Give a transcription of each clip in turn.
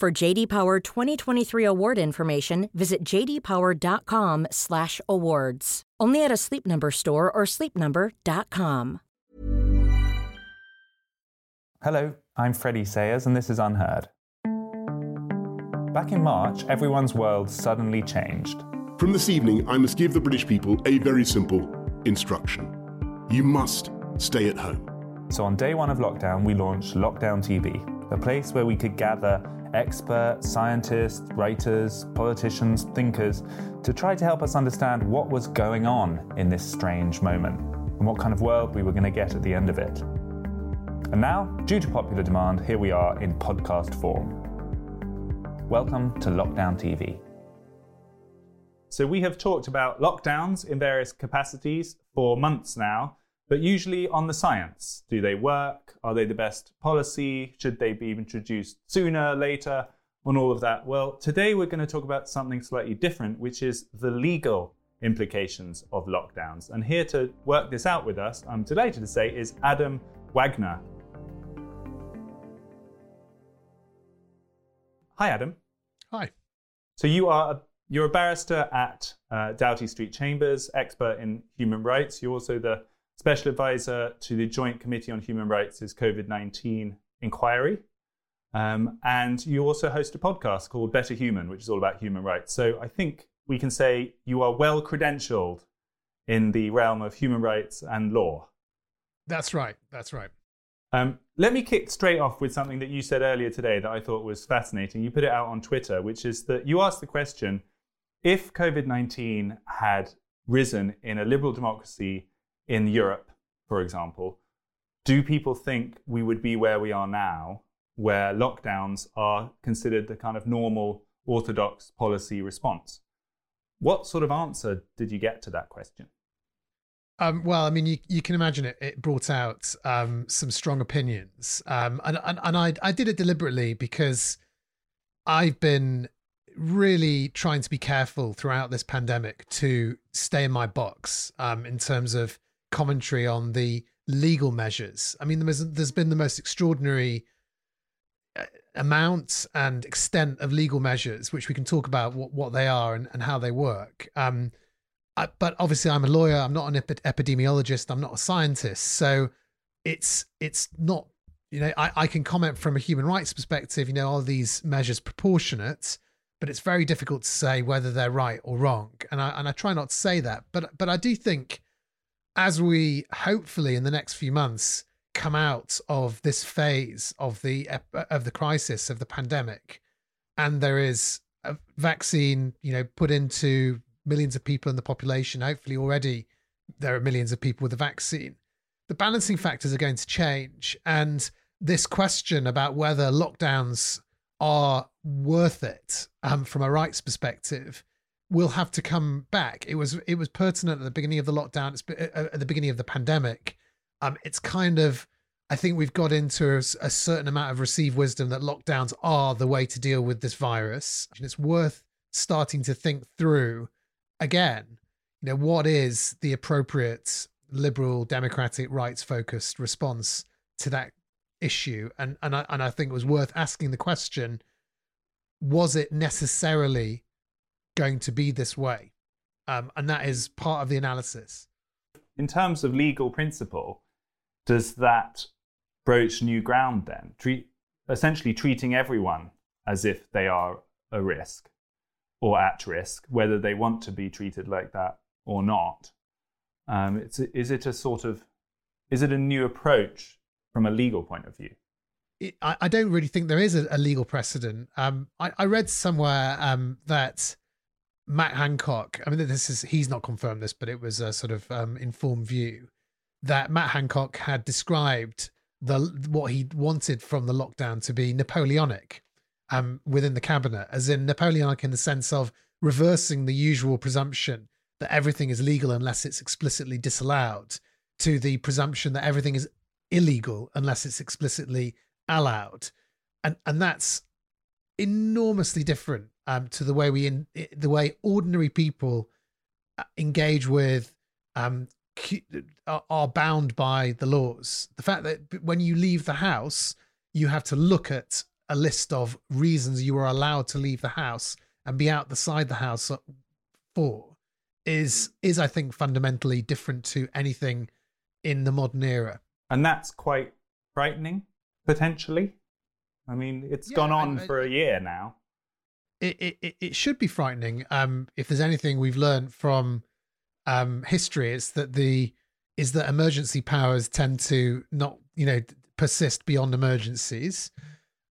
For JD Power 2023 award information, visit jdpower.com/awards. Only at a Sleep Number store or sleepnumber.com. Hello, I'm Freddie Sayers, and this is UnHerd. Back in March, everyone's world suddenly changed. From this evening, I must give the British people a very simple instruction. You must stay at home. So on day one of lockdown, we launched Lockdown TV, a place where we could gather experts, scientists, writers, politicians, thinkers to try to help us understand what was going on in this strange moment and what kind of world we were going to get at the end of it. And now, due to popular demand, here we are in podcast form. Welcome to Lockdown TV. So, we have talked about lockdowns in various capacities for months now, but usually on the science. Do they work? Are they the best policy? Should they be introduced sooner, later? On all of that. Well, today we're going to talk about something slightly different, which is the legal implications of lockdowns. And here to work this out with us, I'm delighted to say, is Adam Wagner. Hi, Adam. Hi. So you are a, you're a barrister at uh, Doughty Street Chambers, expert in human rights. You're also the special advisor to the Joint Committee on Human Rights' is COVID 19 inquiry. Um, and you also host a podcast called Better Human, which is all about human rights. So I think we can say you are well credentialed in the realm of human rights and law. That's right. That's right. Um, let me kick straight off with something that you said earlier today that I thought was fascinating. You put it out on Twitter, which is that you asked the question if COVID 19 had risen in a liberal democracy in Europe, for example, do people think we would be where we are now, where lockdowns are considered the kind of normal orthodox policy response? What sort of answer did you get to that question? Um, well, I mean, you, you can imagine it. It brought out um, some strong opinions, um, and and, and I I did it deliberately because I've been really trying to be careful throughout this pandemic to stay in my box um, in terms of commentary on the legal measures. I mean, there's been the most extraordinary uh, amount and extent of legal measures, which we can talk about what, what they are and, and how they work. Um, I, but obviously, I'm a lawyer. I'm not an epi- epidemiologist. I'm not a scientist. So it's it's not. You know, I, I can comment from a human rights perspective. You know, are these measures proportionate? But it's very difficult to say whether they're right or wrong. And I and I try not to say that. But but I do think, as we hopefully in the next few months come out of this phase of the of the crisis of the pandemic, and there is a vaccine, you know, put into millions of people in the population. Hopefully, already there are millions of people with the vaccine. The balancing factors are going to change. And this question about whether lockdowns are worth it um, from a rights perspective will have to come back. It was it was pertinent at the beginning of the lockdown. It's uh, at the beginning of the pandemic. Um, it's kind of I think we've got into a, a, certain amount of received wisdom that lockdowns are the way to deal with this virus. And it's worth starting to think through again, you know, what is the appropriate liberal, democratic, rights focused response to that issue? And and I and I think it was worth asking the question: Was it necessarily going to be this way? Um, and that is part of the analysis. In terms of legal principle, does that broach new ground then? Treat, essentially treating everyone as if they are a risk or at risk, whether they want to be treated like that or not. Um, it's, is it a sort of, is it a new approach from a legal point of view? It, I, I, don't really think there is a, a legal precedent. Um, I, I, read somewhere um, that Matt Hancock, I mean, this is, he's not confirmed this, but it was a sort of um, informed view that Matt Hancock had described the what he wanted from the lockdown to be Napoleonic um, within the cabinet, as in Napoleonic in the sense of reversing the usual presumption that everything is legal unless it's explicitly disallowed, to the presumption that everything is illegal unless it's explicitly allowed, and and that's enormously different um, to the way we in the way ordinary people uh, engage with um, are bound by the laws. The fact that when you leave the house, you have to look at a list of reasons you are allowed to leave the house and be out the side the house for is is I think fundamentally different to anything in the modern era. And that's quite frightening potentially. I mean, it's yeah, gone on I, I, for a year now. It, it it should be frightening. Um, if there's anything we've learned from um, history it's that the is that emergency powers tend to not you know persist beyond emergencies,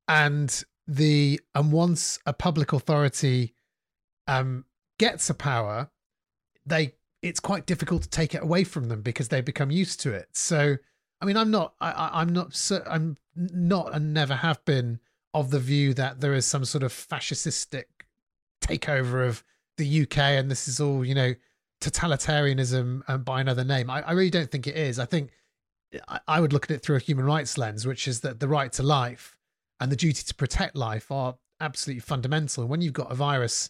and the and once a public authority um, gets a power, they it's quite difficult to take it away from them because they become used to it. So, I mean, I'm not, I, I'm not, I'm not, and never have been of the view that there is some sort of fascistic takeover of the UK and this is all, you know, totalitarianism um, by another name. I, I, really don't think it is. I think I, I, would look at it through a human rights lens, which is that the right to life and the duty to protect life are absolutely fundamental. And when you've got a virus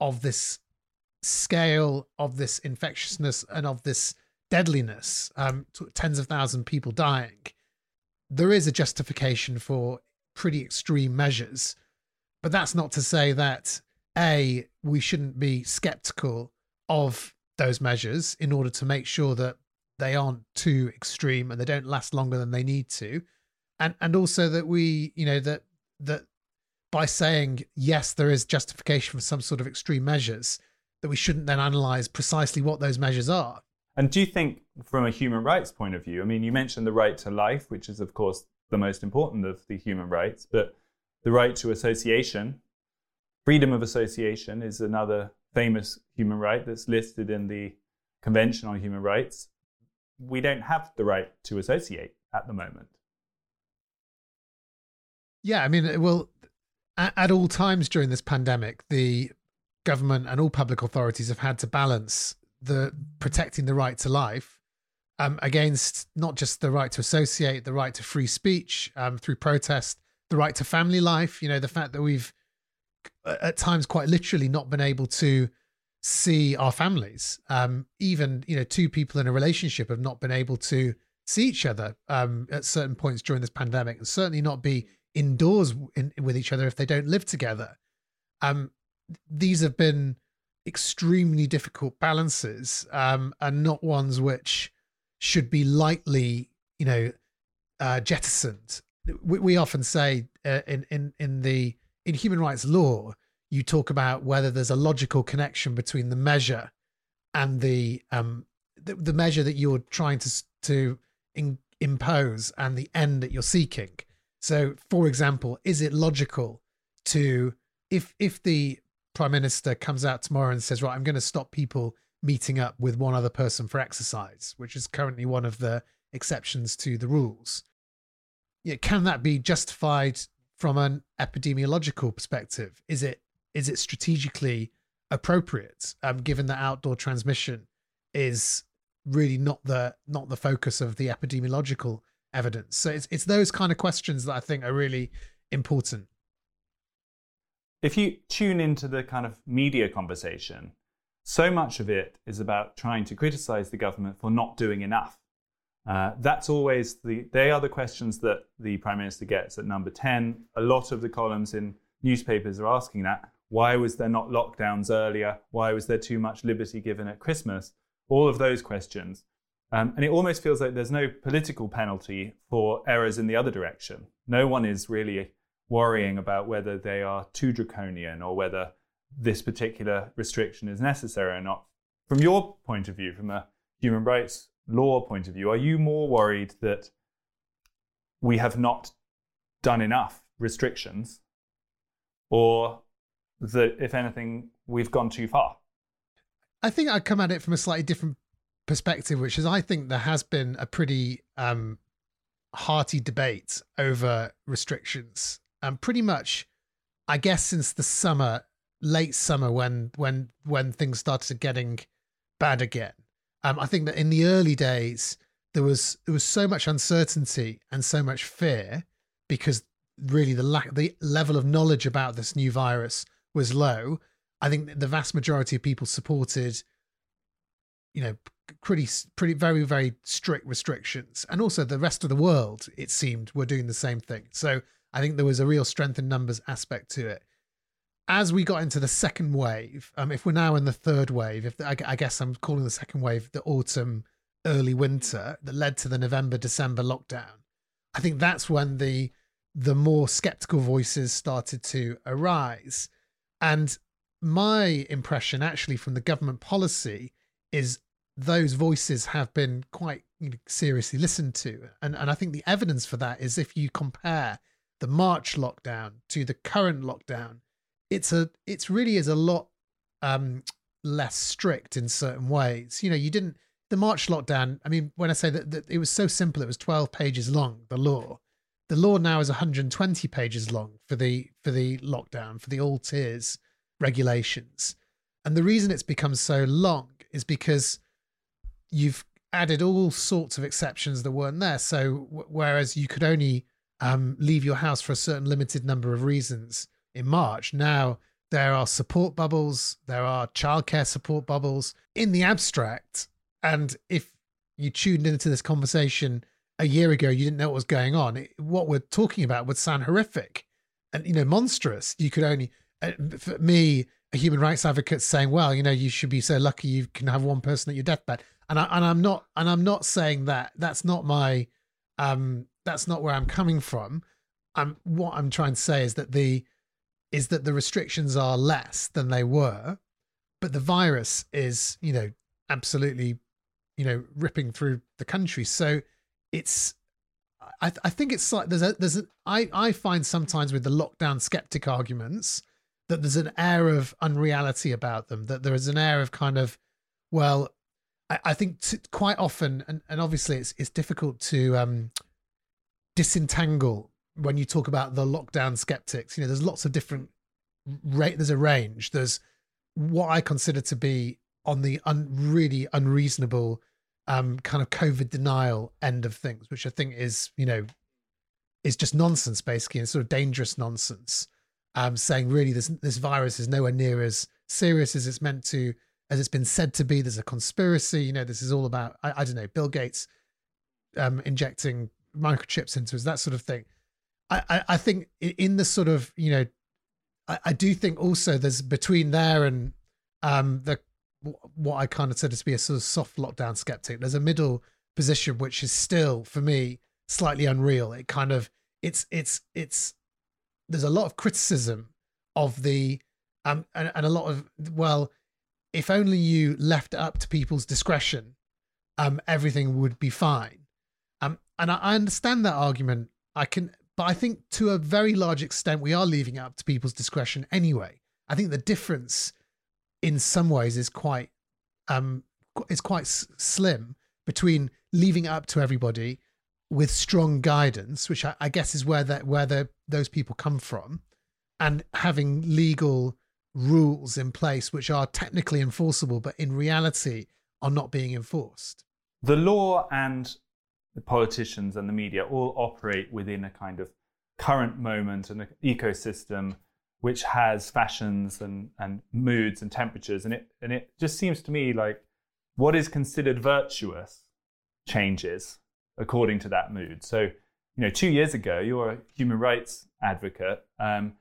of this scale, of this infectiousness, and of this deadliness, um, tens of thousands of people dying, there is a justification for pretty extreme measures. But that's not to say that a we shouldn't be skeptical of those measures in order to make sure that they aren't too extreme and they don't last longer than they need to and and also that we you know that that by saying yes there is justification for some sort of extreme measures that we shouldn't then analyze precisely what those measures are and do you think from a human rights point of view i mean you mentioned the right to life which is of course the most important of the human rights but the right to association freedom of association is another famous human right that's listed in the Convention on Human Rights, we don't have the right to associate at the moment. Yeah, I mean, well, at, all times during this pandemic, the government and all public authorities have had to balance the protecting the right to life um, against not just the right to associate, the right to free speech um, through protest, the right to family life. You know, the fact that we've at times quite literally not been able to see our families. Um, even you know, two people in a relationship have not been able to see each other um, at certain points during this pandemic, and certainly not be indoors in, with each other if they don't live together. Um, these have been extremely difficult balances, um, and not ones which should be lightly, you know, uh, jettisoned. We, we often say uh, in in in the in human rights law, you talk about whether there's a logical connection between the measure and the um the, the measure that you're trying to to in, impose and the end that you're seeking. So, for example, is it logical to if if the prime minister comes out tomorrow and says, "Right, I'm going to stop people meeting up with one other person for exercise," which is currently one of the exceptions to the rules. Can that be justified from an epidemiological perspective? Is it is it strategically appropriate, um, given that outdoor transmission is really not the not the focus of the epidemiological evidence? So it's it's those kind of questions that I think are really important. If you tune into the kind of media conversation, so much of it is about trying to criticize the government for not doing enough. Uh, that's always the, they are the questions that the Prime Minister gets at number 10. A lot of the columns in newspapers are asking that. Why was there not lockdowns earlier? Why was there too much liberty given at Christmas? All of those questions. Um, and it almost feels like there's no political penalty for errors in the other direction. No one is really worrying about whether they are too draconian or whether this particular restriction is necessary or not. From your point of view, from a human rights law point of view, are you more worried that we have not done enough restrictions or that, if anything, we've gone too far? I think I come at it from a slightly different perspective, which is I think there has been a pretty um, hearty debate over restrictions. And um, pretty much, I guess, since the summer, late summer, when when when things started getting bad again. Um, I think that in the early days there was there was so much uncertainty and so much fear because really the lack the level of knowledge about this new virus was low. I think the vast majority of people supported, you know, pretty pretty very very strict restrictions, and also the rest of the world it seemed were doing the same thing. So I think there was a real strength in numbers aspect to it. As we got into the second wave, um, if we're now in the third wave, if the, I, I guess I'm calling the second wave the autumn, early winter that led to the November December lockdown, I think that's when the the more skeptical voices started to arise. And my impression, actually, from the government policy is those voices have been quite seriously listened to. And, and I think the evidence for that is if you compare the March lockdown to the current lockdown, it's a it's really is a lot um, less strict in certain ways. You know, you didn't the March lockdown. I mean, when I say that, that it was so simple, it was twelve pages long. The law, the law now is 120 pages long for the for the lockdown for the all tiers regulations, and the reason it's become so long is because you've added all sorts of exceptions that weren't there. So w- whereas you could only um, leave your house for a certain limited number of reasons in March, now there are support bubbles, there are childcare support bubbles in the abstract. And if you tuned into this conversation a year ago, you didn't know what was going on. What we're talking about would sound horrific and you know monstrous. You could only, uh, for me, a human rights advocate saying, "Well, you know, you should be so lucky you can have one person at your deathbed." and I, and I'm not and I'm not saying that that's not my um that's not where I'm coming from. I'm what I'm trying to say is that the is that the restrictions are less than they were, but the virus is you know absolutely you know ripping through the country. So it's I, I think it's like there's a there's a I I find sometimes with the lockdown skeptic arguments that there's an air of unreality about them that there is an air of kind of well I, I think t- quite often, and, and obviously it's it's difficult to um, disentangle when you talk about the lockdown skeptics. You know, there's lots of different rate. There's a range. There's what I consider to be on the un- really unreasonable um, kind of COVID denial end of things, which I think is you know is just nonsense basically, and sort of dangerous nonsense. Um, saying really this this virus is nowhere near as serious as it's meant to as it's been said to be. There's a conspiracy. You know, this is all about I, I don't know Bill Gates um, injecting microchips into us, that sort of thing. I, I, think in the sort of you know, I, I do think also there's between there and um, the what I kind of said to be a sort of soft lockdown skeptic. There's a middle position which is still for me slightly unreal. It kind of it's it's it's there's a lot of criticism of the um and, and a lot of well if only you left it up to people's discretion, um, everything would be fine. Um, and I, I understand that argument. I can, but I think to a very large extent, we are leaving it up to people's discretion anyway. I think the difference, in some ways, is quite, um, quite s- slim between leaving it up to everybody with strong guidance, which I, I guess is where that where the, those people come from, and having legal rules in place which are technically enforceable, but in reality are not being enforced. The law and the politicians and the media all operate within a kind of current moment and an ecosystem which has fashions and, and moods and temperatures. And it, and it just seems to me like what is considered virtuous changes according to that mood. So, you know, two years ago, you're a human rights advocate. Um,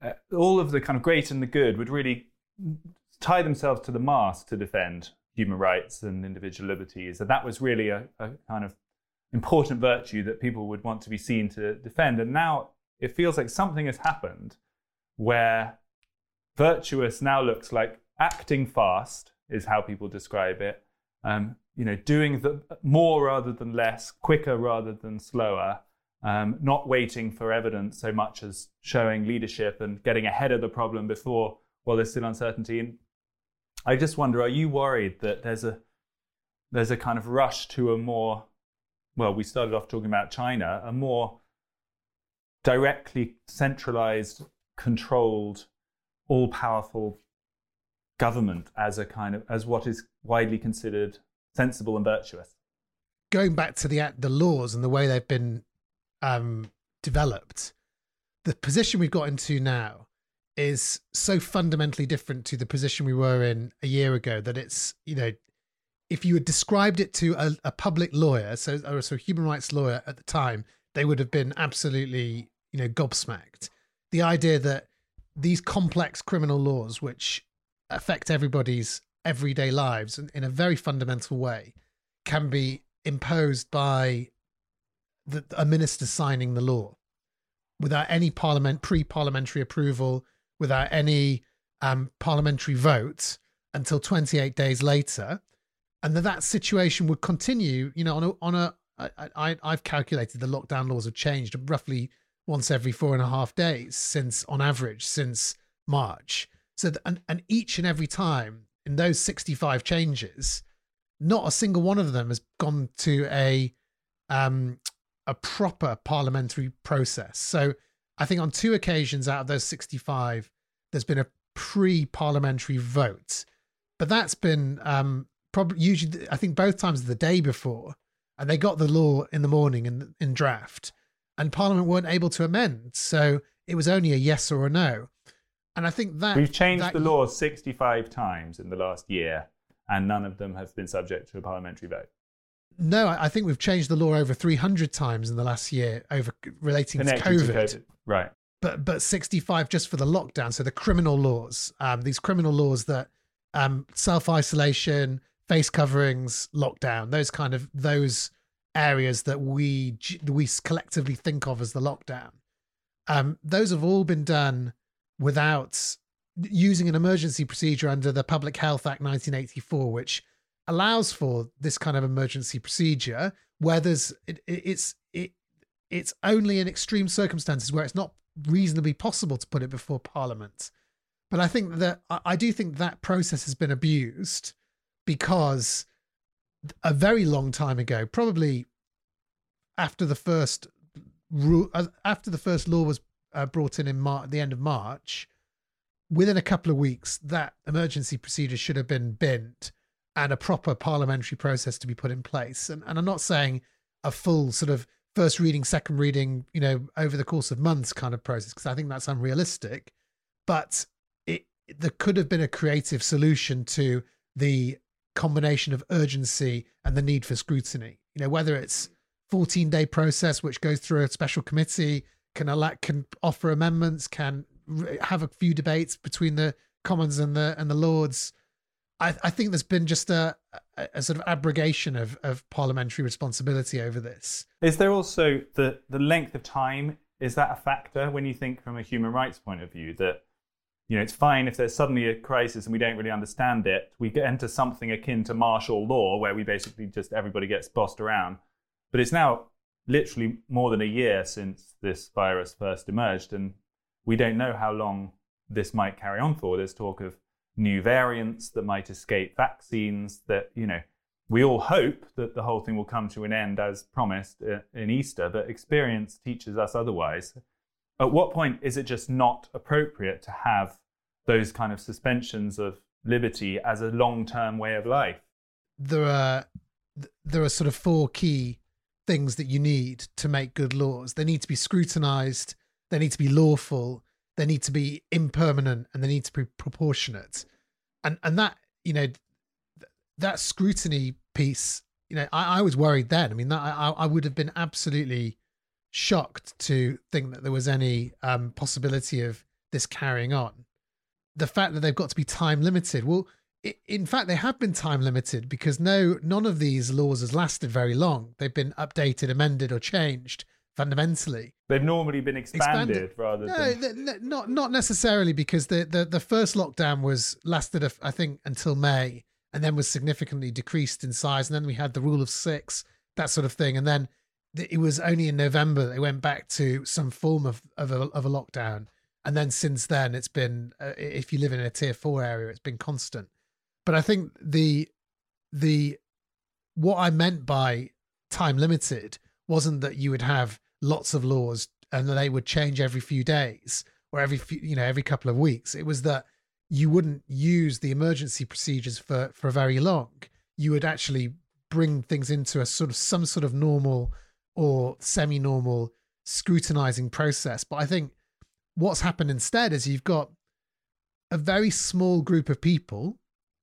uh, all of the kind of great and the good would really tie themselves to the mast to defend human rights and individual liberties. And that was really a, a, kind of important virtue that people would want to be seen to defend. And now it feels like something has happened where virtuous now looks like acting fast is how people describe it. Um, you know, doing the more rather than less, quicker rather than slower, um, not waiting for evidence so much as showing leadership and getting ahead of the problem before while there's still uncertainty. And I just wonder, are you worried that there's a there's a kind of rush to a more well, we started off talking about China, a more directly centralized, controlled, all powerful government as a kind of as what is widely considered sensible and virtuous. Going back to the the laws and the way they've been um, developed, the position we've got into now is so fundamentally different to the position we were in a year ago that it's you know if you had described it to a, a public lawyer so or so human rights lawyer at the time they would have been absolutely you know gobsmacked. The idea that these complex criminal laws which affect everybody's everyday lives in, in a very fundamental way can be imposed by the, a minister signing the law without any parliament pre-parliamentary approval, without any um, parliamentary vote until 28 days later, and that that situation would continue. You know, on a on a I, I I've calculated the lockdown laws have changed roughly once every four and a half days since, on average, since March. So, and, and each and every time in those 65 changes, not a single one of them has gone to a um, a proper parliamentary process. So I think on two occasions out of those 65, there's been a pre-parliamentary vote, but that's been um, probably usually I think both times the day before, and they got the law in the morning in in draft, and Parliament weren't able to amend, so it was only a yes or a no. And I think that we've changed that, the law 65 times in the last year, and none of them have been subject to a parliamentary vote. No, I think we've changed the law over 300 times in the last year over relating to COVID. to COVID. Right. But but 65 just for the lockdown. So the criminal laws, um, these criminal laws that um, self isolation, face coverings, lockdown, those kind of those areas that we we collectively think of as the lockdown. Um, those have all been done without using an emergency procedure under the Public Health Act 1984, which allows for this kind of emergency procedure where there's it, it's it it's only in extreme circumstances where it's not reasonably possible to put it before parliament but i think that i do think that process has been abused because a very long time ago probably after the first rule uh, after the first law was uh, brought in in Mar- the end of march within a couple of weeks that emergency procedure should have been bent and a proper parliamentary process to be put in place. And, and I'm not saying a full sort of first reading, second reading, you know, over the course of months kind of process, because I think that's unrealistic. But it there could have been a creative solution to the combination of urgency and the need for scrutiny. You know, whether it's 14 day process which goes through a special committee, can elect, can offer amendments, can have a few debates between the Commons and the and the Lords I, I think there's been just a, a, sort of abrogation of, of parliamentary responsibility over this. Is there also the, the length of time? Is that a factor when you think from a human rights point of view that you know it's fine if there's suddenly a crisis and we don't really understand it, we into something akin to martial law where we basically just everybody gets bossed around. But it's now literally more than a year since this virus first emerged, and we don't know how long this might carry on for. There's talk of new variants that might escape vaccines that, you know, we all hope that the whole thing will come to an end as promised uh, in Easter, but experience teaches us otherwise. At what point is it just not appropriate to have those kind of suspensions of liberty as a long term way of life? There are there are sort of four key things that you need to make good laws. They need to be scrutinized, they need to be lawful, they need to be impermanent and they need to be proportionate and and that you know that scrutiny piece you know i, I was worried then i mean that I, I would have been absolutely shocked to think that there was any um, possibility of this carrying on the fact that they've got to be time limited well in fact they have been time limited because no none of these laws has lasted very long they've been updated amended or changed fundamentally. They've normally been expanded, expanded. rather no, than not not necessarily because the, the the first lockdown was lasted I think until May and then was significantly decreased in size and then we had the rule of 6 that sort of thing and then it was only in November they went back to some form of of a, of a lockdown and then since then it's been uh, if you live in a tier 4 area it's been constant but I think the the what I meant by time limited wasn't that you would have lots of laws and they would change every few days or every few, you know every couple of weeks. It was that you wouldn't use the emergency procedures for for very long. You would actually bring things into a sort of some sort of normal or semi-normal scrutinizing process. But I think what's happened instead is you've got a very small group of people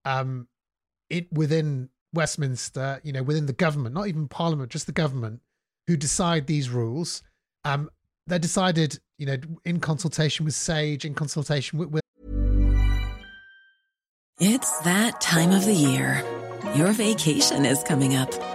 um it within Westminster, you know, within the government, not even Parliament, just the government, who decide these rules. Um, they're decided, you know, in consultation with Sage, in consultation with, with. It's that time of the year. Your vacation is coming up.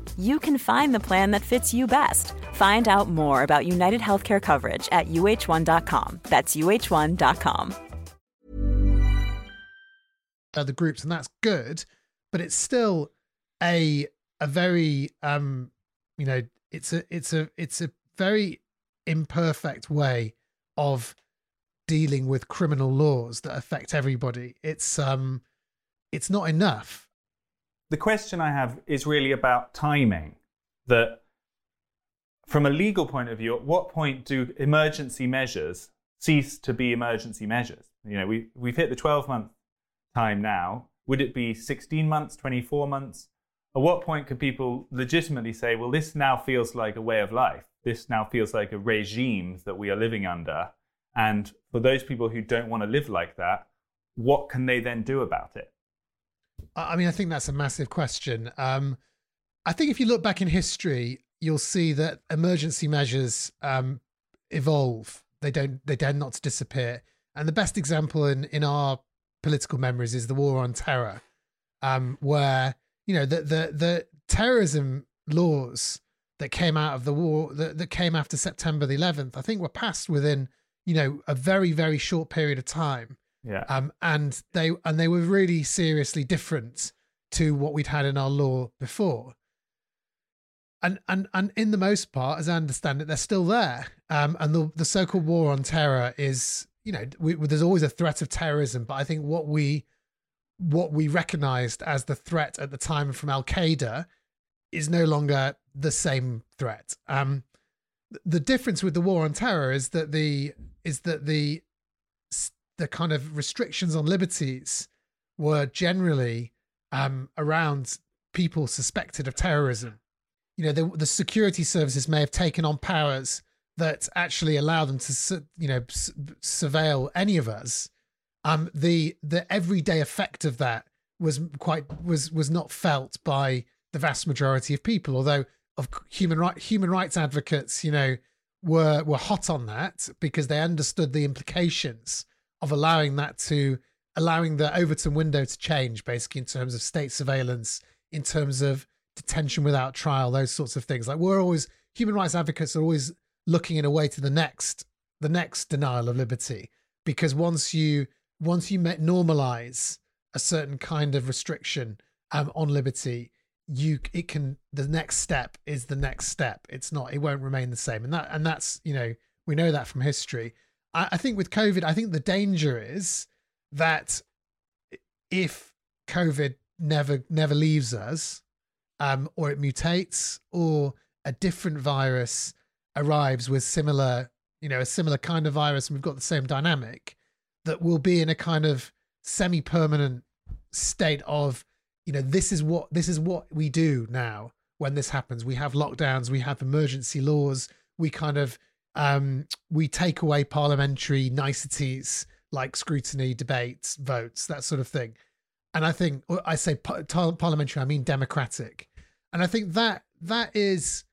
you can find the plan that fits you best. Find out more about United Healthcare coverage at uh1.com. That's uh1.com. Other groups, and that's good, but it's still a a very um you know it's a it's a it's a very imperfect way of dealing with criminal laws that affect everybody it's um it's not enough the question i have is really about timing that from a legal point of view at what point do emergency measures cease to be emergency measures you know we we've hit the 12 month time now would it be 16 months 24 months at what point can people legitimately say, well, this now feels like a way of life? This now feels like a regime that we are living under. And for those people who don't want to live like that, what can they then do about it? I mean, I think that's a massive question. Um, I think if you look back in history, you'll see that emergency measures um, evolve. They don't. They tend not to disappear. And the best example in in our political memories is the war on terror, um, where you know the the the terrorism laws that came out of the war that, that came after September the 11th, I think were passed within you know a very very short period of time. Yeah. Um, and they and they were really seriously different to what we'd had in our law before. And and and in the most part, as I understand it, they're still there. Um, and the the so-called war on terror is, you know, we, there's always a threat of terrorism, but I think what we what we recognized as the threat at the time from Al Qaeda is no longer the same threat. Um, the difference with the war on terror is that the is that the the kind of restrictions on liberties were generally um, around people suspected of terrorism. you know, the, the security services may have taken on powers that actually allow them to, you know, surveil any of us. Um, the the everyday effect of that was quite was was not felt by the vast majority of people. Although of human right human rights advocates, you know, were were hot on that because they understood the implications of allowing that to allowing the Overton window to change, basically in terms of state surveillance, in terms of detention without trial, those sorts of things. Like we're always human rights advocates are always looking in a way to the next the next denial of liberty. Because once you once you normalize a certain kind of restriction um, on liberty you it can the next step is the next step. It's not it won't remain the same. And that and that's you know we know that from history I, I think with covid i think the danger is that if covid never never leaves us um or it mutates or a different virus arrives with similar you know a similar kind of virus and we've got the same dynamic that will be in a kind of semi-permanent state of you know this is what this is what we do now when this happens. We have lockdowns we have emergency laws we kind of um we take away parliamentary niceties like scrutiny debates votes that sort of thing. And i think i say parliamentary i mean democratic. And i think that that is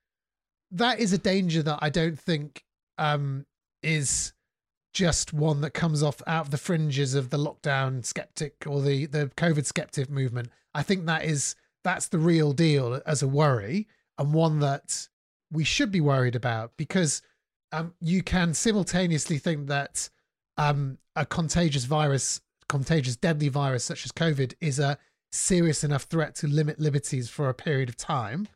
that is a danger that i don't think um is just one that comes off out of the fringes of the lockdown skeptic or the the covid skeptic movement. I think that is that's the real deal as a worry and one that we should be worried about because um, you can simultaneously think that um, a contagious virus, contagious deadly virus such as COVID, is a serious enough threat to limit liberties for a period of time.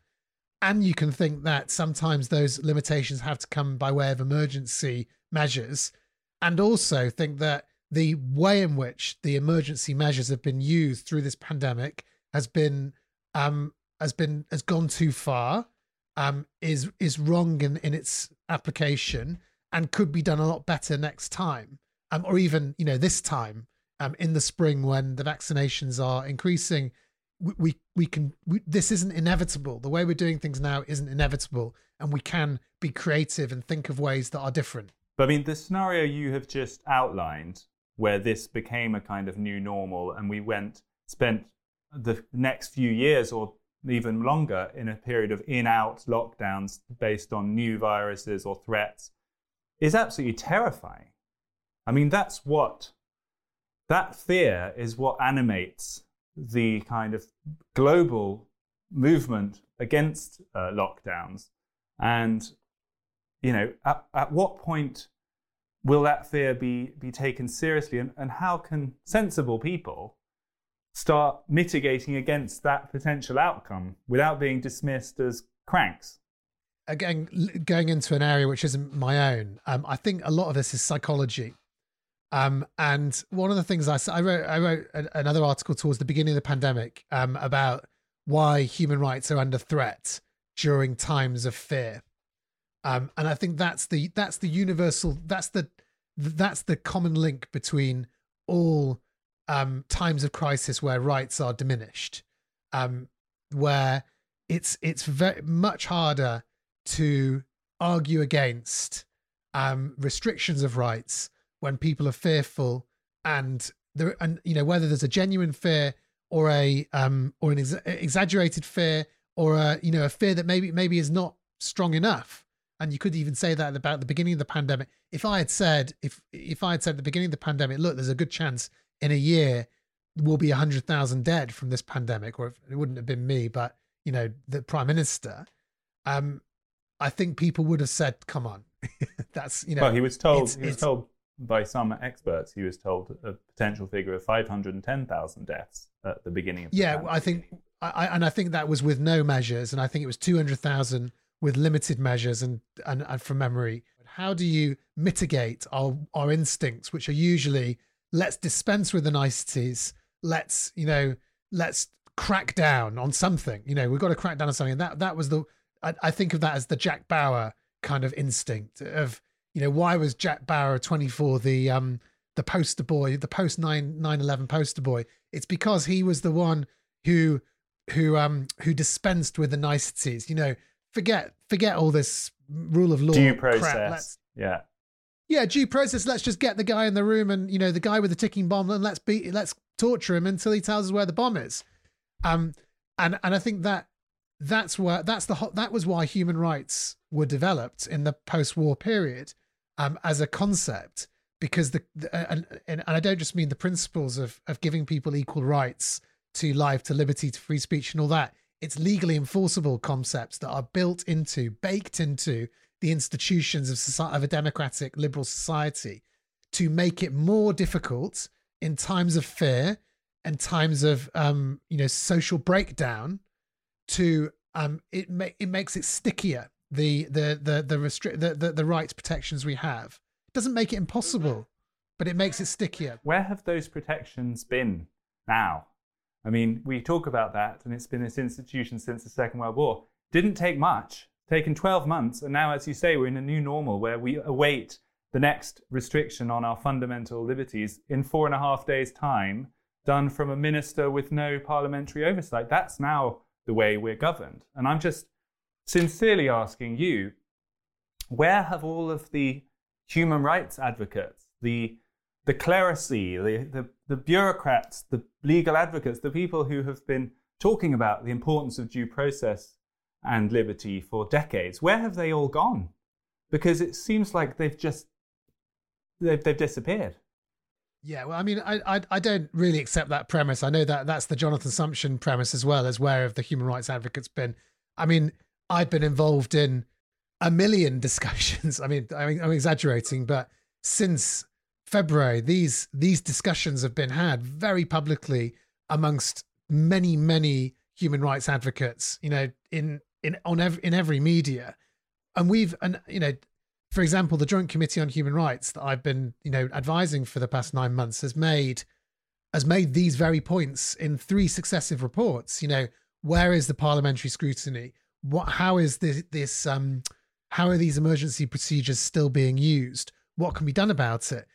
And you can think that sometimes those limitations have to come by way of emergency measures. And also think that the way in which the emergency measures have been used through this pandemic has been um has been has gone too far um is is wrong in in its application and could be done a lot better next time. Um or even you know this time um in the spring when the vaccinations are increasing we we, we can we, this isn't inevitable. The way we're doing things now isn't inevitable and we can be creative and think of ways that are different. But i mean the scenario you have just outlined where this became a kind of new normal and we went spent the next few years or even longer in a period of in out lockdowns based on new viruses or threats is absolutely terrifying. I mean, that's what, that fear is what animates the kind of global movement against uh, lockdowns. And, you know, at, at what point will that fear be, be taken seriously? And, and how can sensible people start mitigating against that potential outcome without being dismissed as cranks. Again, going into an area which isn't my own, um, I think a lot of this is psychology. Um, and one of the things I, I wrote, I wrote another article towards the beginning of the pandemic um, about why human rights are under threat during times of fear. Um, and I think that's the that's the universal that's the that's the common link between all um, times of crisis where rights are diminished, um, where it's it's very much harder to argue against um, restrictions of rights when people are fearful and there and you know whether there's a genuine fear or a um or an ex- exaggerated fear or a you know a fear that maybe maybe is not strong enough. And you could even say that about the beginning of the pandemic. If i had said if if i had said at the beginning of the pandemic look there's a good chance in a year will be 100,000 dead from this pandemic, or it wouldn't have been me, but, you know, the prime minister, um, I think people would have said, come on. That's, you know. Well, he was told, he was told by some experts, he was told a potential figure of 510,000 deaths at the beginning of the Yeah, pandemic. I think, I, and I think that was with no measures. And I think it was 200,000 with limited measures and, and, and from memory. How do you mitigate our, our instincts, which are usually let's dispense with the niceties. Let's, you know, let's crack down on something. You know, we've got to crack down on something. that that was the I, I think of that as the Jack Bauer kind of instinct of, you know, why was Jack Bauer 24 the um the poster boy, the post 9 9/11 poster boy? It's because he was the one who who um who dispensed with the niceties. You know, forget forget all this rule of law Due crap. process. Let's, Yeah. Yeah, due process. Let's just get the guy in the room and you know the guy with the ticking bomb, and let's beat, let's torture him until he tells us where the bomb is. Um, and and I think that that's where that's the that was why human rights were developed in the post-war period, um, as a concept because the, the and, and and I don't just mean the principles of of giving people equal rights to life, to liberty, to free speech, and all that. It's legally enforceable concepts that are built into, baked into the institutions of society, of a democratic liberal society to make it more difficult in times of fear and times of um, you know social breakdown to um, it ma- it makes it stickier the the the the restrict the, the the rights protections we have it doesn't make it impossible but it makes it stickier Where have those protections been now? I mean, we talk about that, and it's been this institution since the Second World War. Didn't take much, taken 12 months, and now, as you say, we're in a new normal where we await the next restriction on our fundamental liberties in four and a half days' time, done from a minister with no parliamentary oversight. That's now the way we're governed. And I'm just sincerely asking you where have all of the human rights advocates, the the clerisy, the, the, the bureaucrats, the legal advocates, the people who have been talking about the importance of due process and liberty for decades, where have they all gone? Because it seems like they've just they've, they've disappeared. Yeah, well, I mean, I, I I don't really accept that premise. I know that that's the Jonathan Sumption premise as well as where have the human rights advocates been. I mean, I've been involved in a million discussions. I mean, I mean, I'm exaggerating, but since February, these these discussions have been had very publicly amongst many many human rights advocates. You know, in in on every in every media, and we've and you know for example, the Joint Committee on Human Rights that I've been, you know, advising for the past nine months has made has made these very points in three successive reports. You know, where is the parliamentary scrutiny? What? How is this? This? Um, how are these emergency procedures still being used? What can be done about it?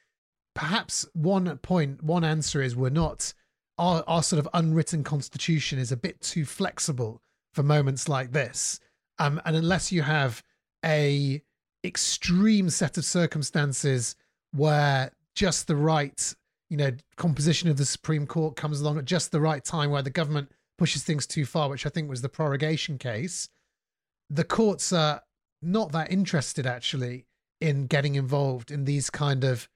Perhaps one point, one answer is we're not. Our our sort of unwritten constitution is a bit too flexible for moments like this. Um, and unless you have a extreme set of circumstances where just the right, you know, composition of the Supreme Court comes along at just the right time where the government pushes things too far, which I think was the prorogation case. The courts are not that interested actually in getting involved in these kind of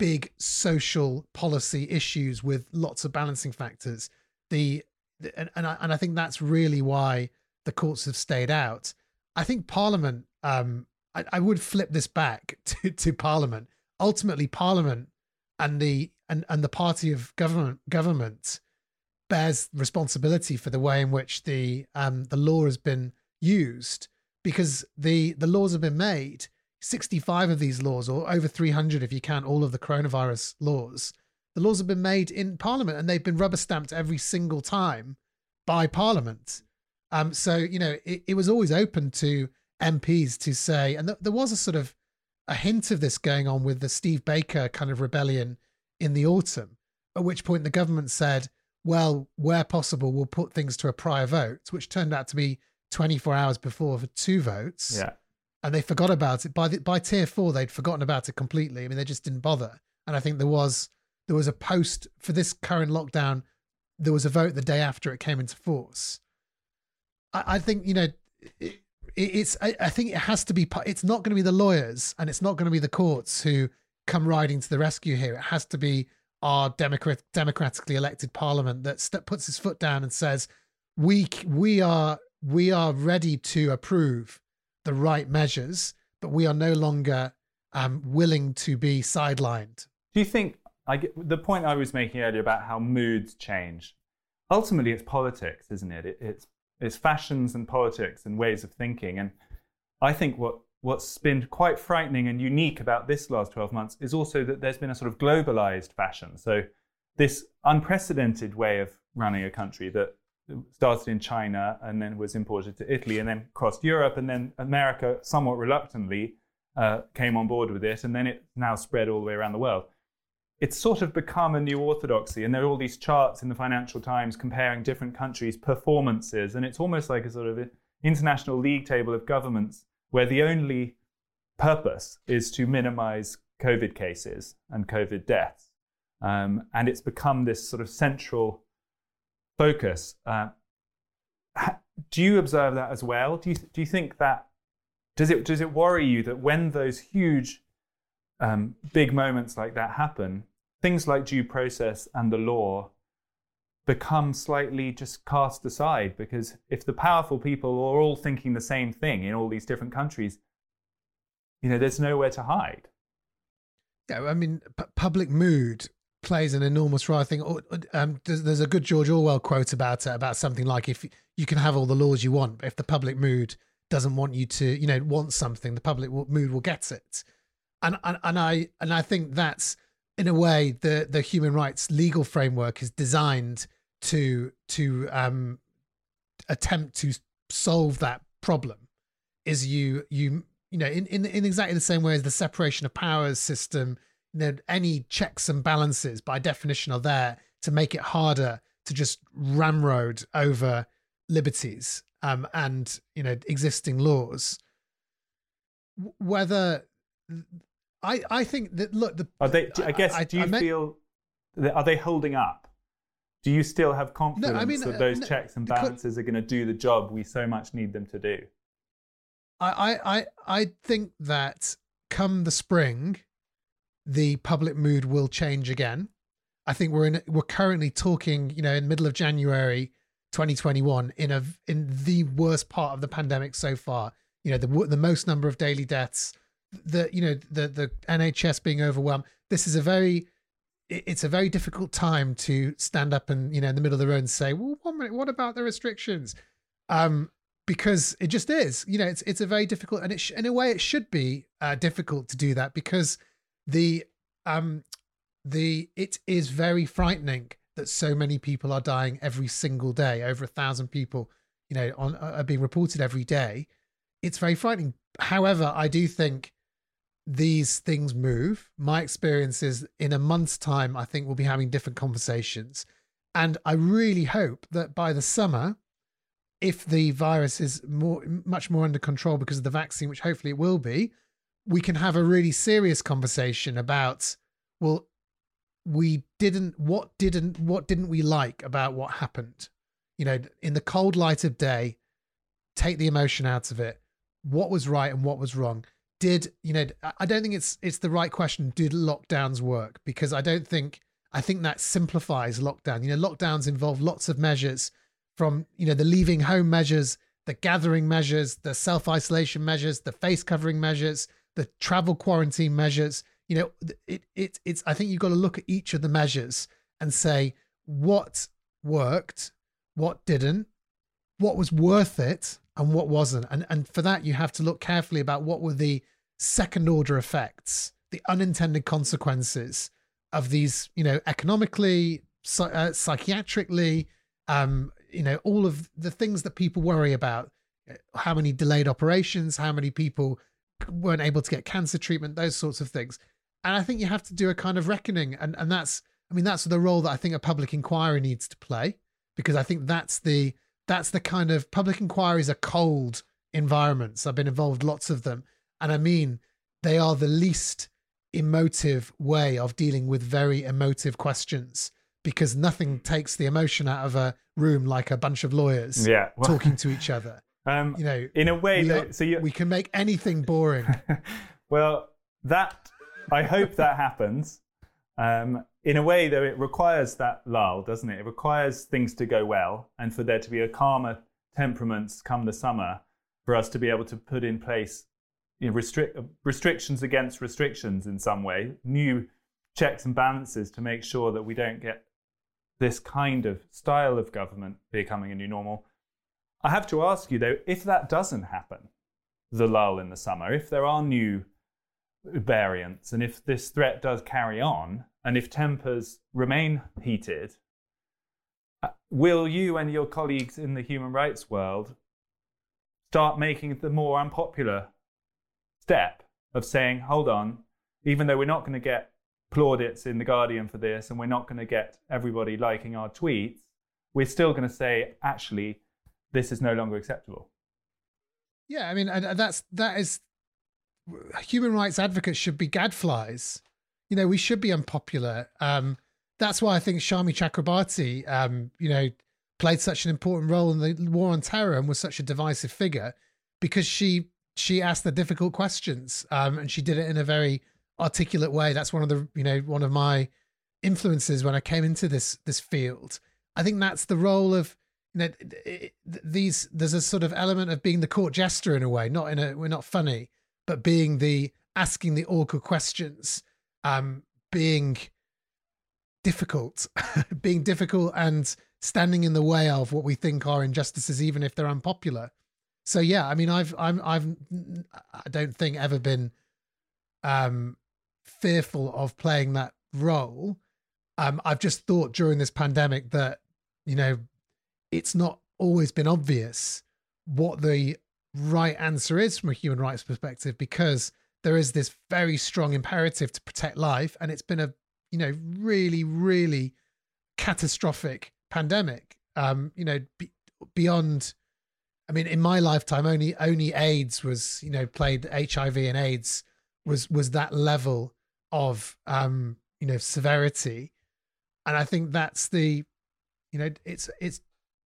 big social policy issues with lots of balancing factors. The and and I, and I think that's really why the courts have stayed out. I think Parliament um, I, I would flip this back to, to Parliament. Ultimately, Parliament and the and, and the party of government government bears responsibility for the way in which the um, the law has been used because the the laws have been made. Sixty five of these laws, or over three hundred if you count all of the coronavirus laws, the laws have been made in Parliament and they've been rubber stamped every single time by Parliament. Um, so you know it, it was always open to MPs to say, and th- there was a sort of a hint of this going on with the Steve Baker kind of rebellion in the autumn, at which point the government said, well, where possible, we'll put things to a prior vote, which turned out to be 24 hours before for two votes. Yeah. And they forgot about it. By the, by tier four, they'd forgotten about it completely. I mean, they just didn't bother. And I think there was there was a post for this current lockdown. There was a vote the day after it came into force. I, I think you know it, it's I, I, think it has to be it's not going to be the lawyers and it's not going to be the courts who come riding to the rescue here it has to be our democrat democratically elected parliament that puts his foot down and says we we are we are ready to approve the right measures but we are no longer um, willing to be sidelined do you think I get, the point I was making earlier about how moods change ultimately it's politics isn't it, it it's it's fashions and politics and ways of thinking. And I think what what's been quite frightening and unique about this last 12 months is also that there's been a sort of globalized fashion. So this unprecedented way of running a country that started in China and then was imported to Italy and then crossed Europe and then America somewhat reluctantly uh, came on board with it and then it now spread all the way around the world it's sort of become a new orthodoxy. And there are all these charts in the Financial Times comparing different countries' performances. And it's almost like a sort of international league table of governments where the only purpose is to minimize COVID cases and COVID deaths. Um, and it's become this sort of central focus. Uh, do you observe that as well? Do you, do you think that, does it, does it worry you that when those huge, um, big moments like that happen, things like due process and the law become slightly just cast aside because if the powerful people are all thinking the same thing in all these different countries, you know, there's nowhere to hide. Yeah, I mean, p- public mood plays an enormous role. I think um, there's, a good George Orwell quote about it, about something like if you can have all the laws you want, but if the public mood doesn't want you to, you know, want something, the public mood will get it. And, and and I and I think that's in a way the the human rights legal framework is designed to to um, attempt to solve that problem. Is you you you know in, in in exactly the same way as the separation of powers system you know, any checks and balances by definition are there to make it harder to just ramrod over liberties um, and you know existing laws. Whether I I think that look the are they I guess I, do you I feel are they holding up? Do you still have confidence no, I mean, that those uh, checks and balances are going to do the job we so much need them to do? I I I think that come the spring, the public mood will change again. I think we're in we're currently talking, you know, in the middle of January 2021 in a in the worst part of the pandemic so far. You know, the the most number of daily deaths, the you know, the the NHS being overwhelmed. This is a very it's a very difficult time to stand up and you know in the middle of the road and say, "Well, one minute, what about the restrictions?" Um, because it just is. You know, it's it's a very difficult, and it sh- in a way it should be uh, difficult to do that because the um the it is very frightening that so many people are dying every single day over a thousand people you know on are being reported every day it's very frightening however i do think these things move. My experience is in a month's time i think we'll be having different conversations. And i really hope that by the summer if the virus is more much more under control because of the vaccine which hopefully it will be we can have a really serious conversation about well we didn't what didn't what didn't we like about what happened? You know in the cold light of day take the emotion out of it. What was right and what was wrong did you know i don't think it's it's the right question did lockdowns work because i don't think i think that simplifies lockdown you know lockdowns involve lots of measures from you know the leaving home measures the gathering measures the self isolation measures the face covering measures the travel quarantine measures. You know, it, it it's I think you've got to look at each of the measures and say what worked, what didn't, what was worth it, and what wasn't. And and for that you have to look carefully about what were the second order effects, the unintended consequences of these, you know, economically, uh, psychiatrically, um, you know, all of the things that people worry about. How many delayed operations? How many people weren't able to get cancer treatment, those sorts of things. And I think you have to do a kind of reckoning, and and that's I mean that's the role that I think a public inquiry needs to play because I think that's the that's the kind of public inquiries are cold environments. I've been involved lots of them, and I mean they are the least emotive way of dealing with very emotive questions because nothing takes the emotion out of a room like a bunch of lawyers yeah. well, talking to each other. Um, you know, in a way that so you, we can make anything boring. well, that I hope that happens. Um, in a way, though, it requires that lull, doesn't it? It requires things to go well, and for there to be a calmer temperaments come the summer, for us to be able to put in place you know, restrict, restrictions against restrictions in some way, new checks and balances to make sure that we don't get this kind of style of government becoming a new normal. I have to ask you though, if that doesn't happen, the lull in the summer, if there are new variants, and if this threat does carry on, and if tempers remain heated, uh, will you and your colleagues in the human rights world start making the more unpopular step of saying, hold on, even though we're not going to get plaudits in The Guardian for this, and we're not going to get everybody liking our tweets, we're still going to say, actually, this is no longer acceptable. Yeah, I mean, and that's that is human rights advocates should be gadflies. You know, we should be unpopular. Um, that's why I think Shami Chakrabarti, um, you know, played such an important role in the war on terror and was such a divisive figure because she she asked the difficult questions um, and she did it in a very articulate way. That's one of the you know one of my influences when I came into this this field. I think that's the role of you know these. There's a sort of element of being the court jester in a way, not in a we're not funny, but being the asking the awkward questions, um, being difficult, being difficult and standing in the way of what we think are injustices, even if they're unpopular. So yeah, I mean, I've I'm I've I don't think ever been um fearful of playing that role. Um, I've just thought during this pandemic that you know it's not always been obvious what the right answer is from a human rights perspective because there is this very strong imperative to protect life and it's been a you know really really catastrophic pandemic. Um you know be, beyond i mean in my lifetime only only aids was you know played hiv and aids was was that level of um you know severity. And i think that's the you know it's it's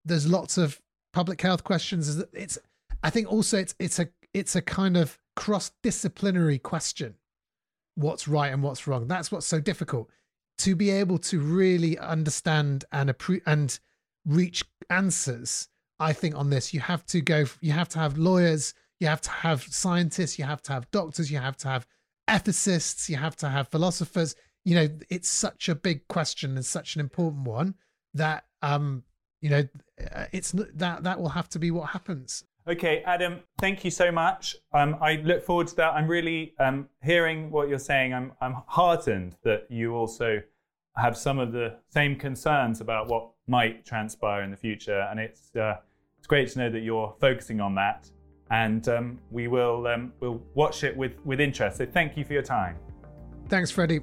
there's lots of public health questions. It's i think also it's it's a it's a kind of cross disciplinary question what's right and what's wrong that's what's so difficult to be able to really understand and appre- and reach answers i think on this you have to go you have to have lawyers you have to have scientists you have to have doctors you have to have ethicists, you have to have philosophers. You know, it's such a big question and such an important one that um, you know, uh, it's that that will have to be what happens. Okay, Adam, thank you so much. Um, I look forward to that. I'm really um, hearing what you're saying. I'm I'm heartened that you also have some of the same concerns about what might transpire in the future, and it's uh, it's great to know that you're focusing on that and um, we will um, we'll watch it with, with interest. So thank you for your time. Thanks, Freddie.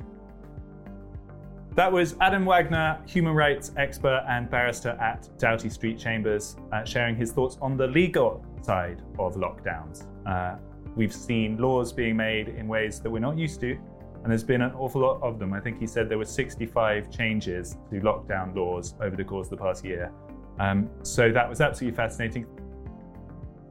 That was Adam Wagner, human rights expert and barrister at Doughty Street Chambers, uh, sharing his thoughts on the legal side of lockdowns. Uh, we've seen laws being made in ways that we're not used to, and there's been an awful lot of them. I think he said there were 65 changes to lockdown laws over the course of the past year. Um, so that was absolutely fascinating.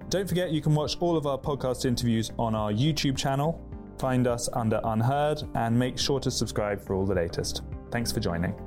Don't forget you can watch all of our podcast interviews on our YouTube channel. Find us under UnHerd and make sure to subscribe for all the latest. Thanks for joining.